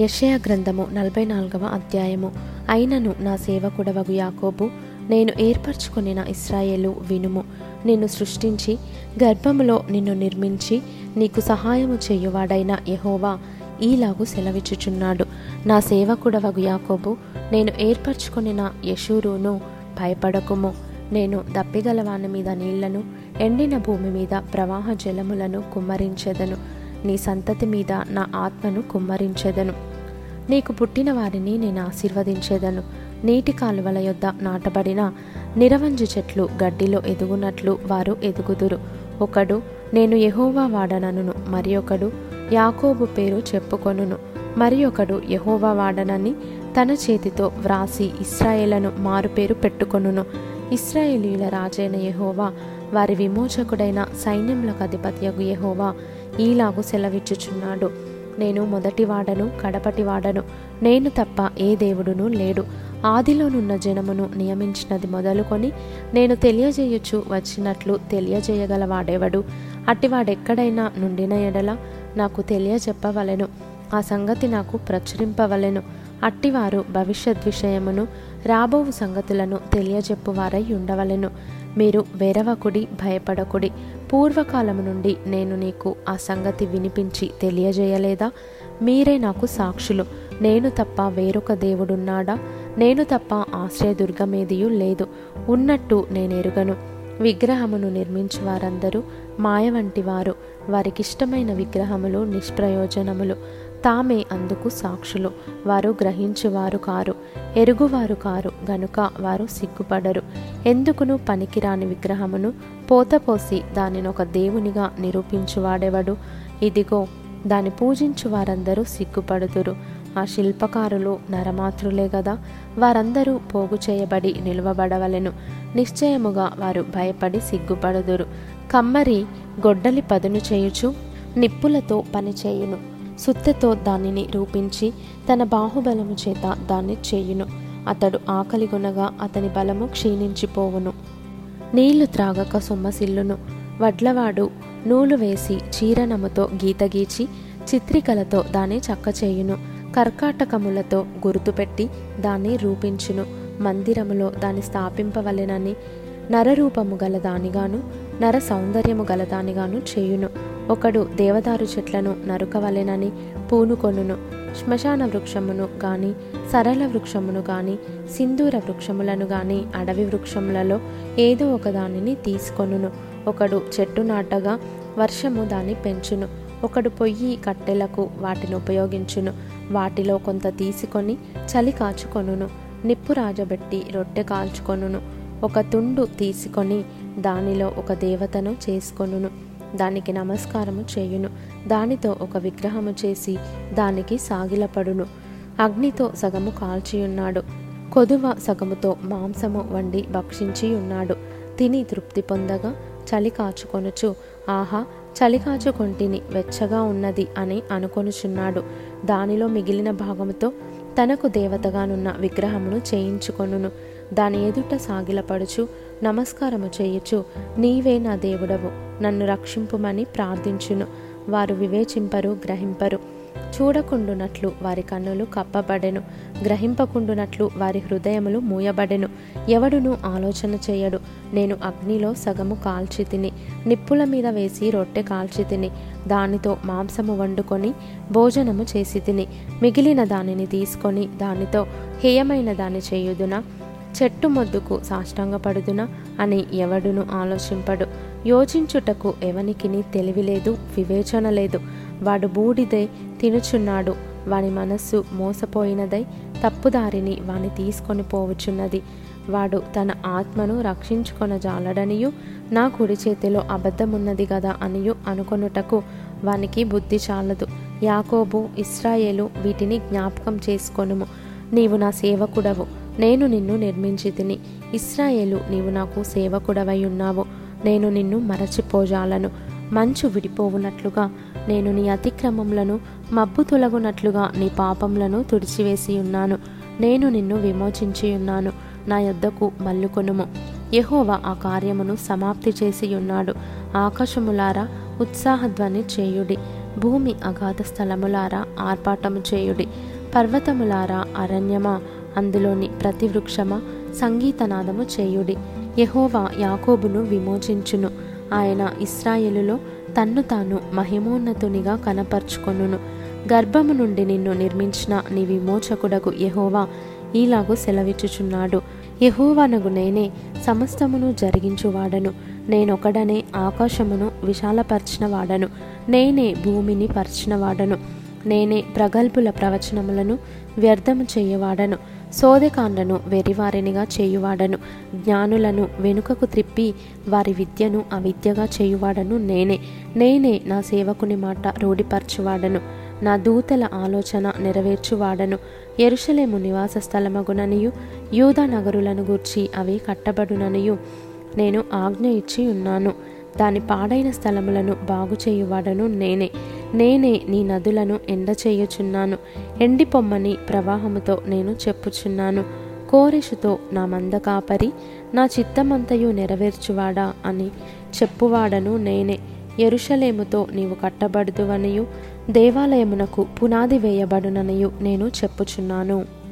యెషయ గ్రంథము నలభై నాలుగవ అధ్యాయము. అయినను నా సేవకుడవగు యాకోబు నేను ఏర్పరచుకొనిన ఇస్రాయేలు వినుము. నిన్ను సృష్టించి గర్భములో నిన్ను నిర్మించి నీకు సహాయము చేయువాడైన యెహోవా ఈలాగు సెలవిచ్చుచున్నాడు. నా సేవకుడవగు యాకోబు నేను ఏర్పరచుకొనిన యశూరును భయపడకుము. నేను దప్పిగలవాని మీద నీళ్ళను ఎండిన భూమి మీద ప్రవాహ జలములను కుమ్మరించెదను. నీ సంతతి మీద నా ఆత్మను కుమ్మరించెదను. నీకు పుట్టిన వారిని నేను ఆశీర్వదించేదను. నీటి కాలువల యొద్ద నాటబడిన నిరవంజు చెట్లు గడ్డిలో ఎదుగునట్లు వారు ఎదుగుదురు. ఒకడు నేను యహోవా వాడనను మరి ఒకడు యాకోబు పేరు చెప్పుకొనును. మరి ఒకడు యహోవా వాడనని తన చేతితో వ్రాసి ఇస్రాయేలను మారుపేరు పెట్టుకొనును. ఇస్రాయేలీల రాజైన యహోవా వారి విమోచకుడైన సైన్యములకు అధిపత్యగు యహోవా ఈలాగు సెలవిచ్చుచున్నాడు. నేను మొదటివాడను కడపటివాడను నేను తప్ప ఏ దేవుడును లేడు. ఆదిలోనున్న జనమును నియమించినది మొదలుకొని నేను తెలియజేయచ్చు వచ్చినట్లు తెలియజేయగలవాడెవడు? అట్టివాడెక్కడైనా నుండిన ఎడల నాకు తెలియజెప్పవలెను. ఆ సంగతి నాకు ప్రచురింపవలెను. అట్టివారు భవిష్యత్ విషయమును రాబోవు సంగతులను తెలియజెప్పువారై ఉండవలెను. మీరు వెరవకుడి భయపడకుడి. పూర్వకాలము నుండి నేను నీకు ఆ సంగతి వినిపించి తెలియజేయలేదా? మీరే నాకు సాక్షులు. నేను తప్ప వేరొక దేవుడున్నాడా? నేను తప్ప ఆశ్రయదుర్గమేదియు లేదు. ఉన్నట్టు నేనెరుగను విగ్రహమును నిర్మించు వారందరూ మాయ వంటి వారు వారికిష్టమైన విగ్రహములు నిష్ప్రయోజనములు. తామే అందుకు సాక్షులు. వారు గ్రహించువారు కారు. ఎరుగువారు కారు. గనుక వారు సిగ్గుపడరు. ఎందుకును పనికిరాని విగ్రహమును పోతపోసి దానిని ఒక దేవునిగా నిరూపించువాడెవడు? ఇదిగో దాన్ని పూజించు వారందరూ సిగ్గుపడుదురు. ఆ శిల్పకారులు నరమాతృలే గదా. వారందరూ పోగు చేయబడి నిలువబడవలెను. నిశ్చయముగా వారు భయపడి సిగ్గుపడుదురు. కమ్మరి గొడ్డలి పదును చేయుచు నిప్పులతో పనిచేయును. సుత్తెతో దానిని రూపించి తన బాహుబలము చేత దాన్ని చేయును. అతడు ఆకలిగొనగా అతని బలము క్షీణించిపోవును. నీళ్ళు త్రాగక సొమ్మసిల్లును. వడ్లవాడు నూలు వేసి చీరనముతో గీతగీచి చిత్రికలతో దాన్ని చక్కచేయును. కర్కాటకములతో గుర్తుపెట్టి దాన్ని రూపించును. మందిరములో దాన్ని స్థాపింపవలెనని నరరూపము గల దానిగాను నర సౌందర్యము గల దానిగాను చేయును. ఒకడు దేవదారు చెట్లను నరుకవలెనని పూనుకొనును. శ్మశాన వృక్షమును గాని సరళ వృక్షమును గాని సింధూర వృక్షములను గాని అడవి వృక్షములలో ఏదో ఒకదానిని తీసుకొనును. ఒకడు చెట్టు నాటగా వర్షము దాన్ని పెంచును. ఒకడు పొయ్యి కట్టెలకు వాటిని ఉపయోగించును. వాటిలో కొంత తీసుకొని చలి కాచుకొనును. నిప్పు రాజబెట్టి రొట్టె కాల్చుకొనును. ఒక తుండు తీసుకొని దానిలో ఒక దేవతను చేసుకొనును. దానికి నమస్కారము చేయును. దానితో ఒక విగ్రహము చేసి దానికి సాగిలపడును. అగ్నితో సగము కాల్చియున్నాడు. కొదువ సగముతో మాంసము వండి భక్షించి ఉన్నాడు తిని తృప్తి పొందగా చలి కాచుకొనుచు ఆహా చలి కాచుకొంటిని వెచ్చగా ఉన్నది అని అనుకొనుచున్నాడు. దానిలో మిగిలిన భాగముతో తనకు దేవతగానున్న విగ్రహమును చేయించుకొనును. దాని ఎదుట సాగిలపడుచు నమస్కారము చేయుచు నీవే నా దేవుడవు నన్ను రక్షింపుమని ప్రార్థించును. వారు వివేచింపరు గ్రహింపరు. చూడకుండునట్లు వారి కన్నులు కప్పబడెను. గ్రహింపకుండునట్లు వారి హృదయములు మూయబడెను. ఎవడును ఆలోచన చేయడు. నేను అగ్నిలో సగము కాల్చి తిని నిప్పుల మీద వేసి రొట్టె కాల్చి తిని దానితో మాంసము వండుకొని భోజనము చేసి తిని మిగిలిన దానిని తీసుకొని దానితో హేయమైన దాన్ని చేయుదునా? చెట్టు మొద్దుకు సాష్టాంగపడుదునా అని ఎవడును ఆలోచింపడు. యోచించుటకు ఎవనికిని తెలివి లేదు వివేచన లేదు. వాడు బూడిదై తినుచున్నాడు వాని మనస్సు మోసపోయినదై తప్పుదారిని వాని తీసుకొని పోవచ్చున్నది వాడు తన ఆత్మను రక్షించుకొన జాలడనియు నా కుడి చేతిలో అబద్ధమున్నది గదా అనియు అనుకొనుటకు వానికి బుద్ధి చాలదు. యాకోబు ఇస్రాయేలు వీటిని జ్ఞాపకం చేసుకొనుము. నీవు నా సేవకుడవు. నేను నిన్ను నిర్మించి తిని ఇస్రాయేలు నీవు నాకు సేవకుడవై ఉన్నావు. నేను నిన్ను మరచిపోజాలను. మంచు విడిపోవునట్లుగా నేను నీ అతిక్రమములను మబ్బు తొలగునట్లుగా నీ పాపములను తుడిచివేసి ఉన్నాను. నేను నిన్ను విమోచించి ఉన్నాను. నా యొద్దకు మల్లుకొనుము యెహోవా ఆ కార్యమును సమాప్తి చేసి ఉన్నాడు. ఆకాశములారా ఉత్సాహధ్వని చేయుడి. భూమి అగాధ స్థలములారా ఆర్పాటము చేయుడి. పర్వతములారా అరణ్యమా అందులోని ప్రతి వృక్షమ సంగీతనాదము చేయుడి. యహోవా యాకోబును విమోచించును. ఆయన ఇస్రాయేలులో తన్ను తాను మహిమోన్నతునిగా కనపరుచుకొనును. గర్భము నుండి నిన్ను నిర్మించిన నీ విమోచకుడకు యహోవా ఈలాగు సెలవిచ్చుచున్నాడు. యహోవనగు నేనే సమస్తమును జరిగించువాడను. నేనొకడనే ఆకాశమును విశాలపరిచిన వాడను నేనే భూమిని పరిచిన వాడను నేనే ప్రగల్భుల ప్రవచనములను వ్యర్థము చేయవాడను. సోదెకాండను వెరివారినిగా చేయువాడను. జ్ఞానులను వెనుకకు త్రిప్పి వారి విద్యను అవిద్యగా చేయువాడను నేనే. నేనే నా సేవకుని మాట రూఢిపరచువాడను. నా దూతల ఆలోచన నెరవేర్చువాడను. ఎరుషలేము నివాస స్థలమగుననియు యూదా నగరులను గూర్చి అవి కట్టబడుననియు నేను ఆజ్ఞ ఇచ్చి ఉన్నాను దాని పాడైన స్థలములను బాగు చేయువాడను నేనే. నేనే నీ నదులను ఎండ చేయుచున్నాను ఎండి పొమ్మని ప్రవాహముతో నేను చెప్పుచున్నాను. కోరెషుతో నా మంద కాపరి నా చిత్తమంతయు నెరవేర్చువాడా అని చెప్పువాడను నేనే. ఎరుషలేముతో నీవు కట్టబడుదువనియు దేవాలయమునకు పునాది వేయబడుననియు నేను చెప్పుచున్నాను.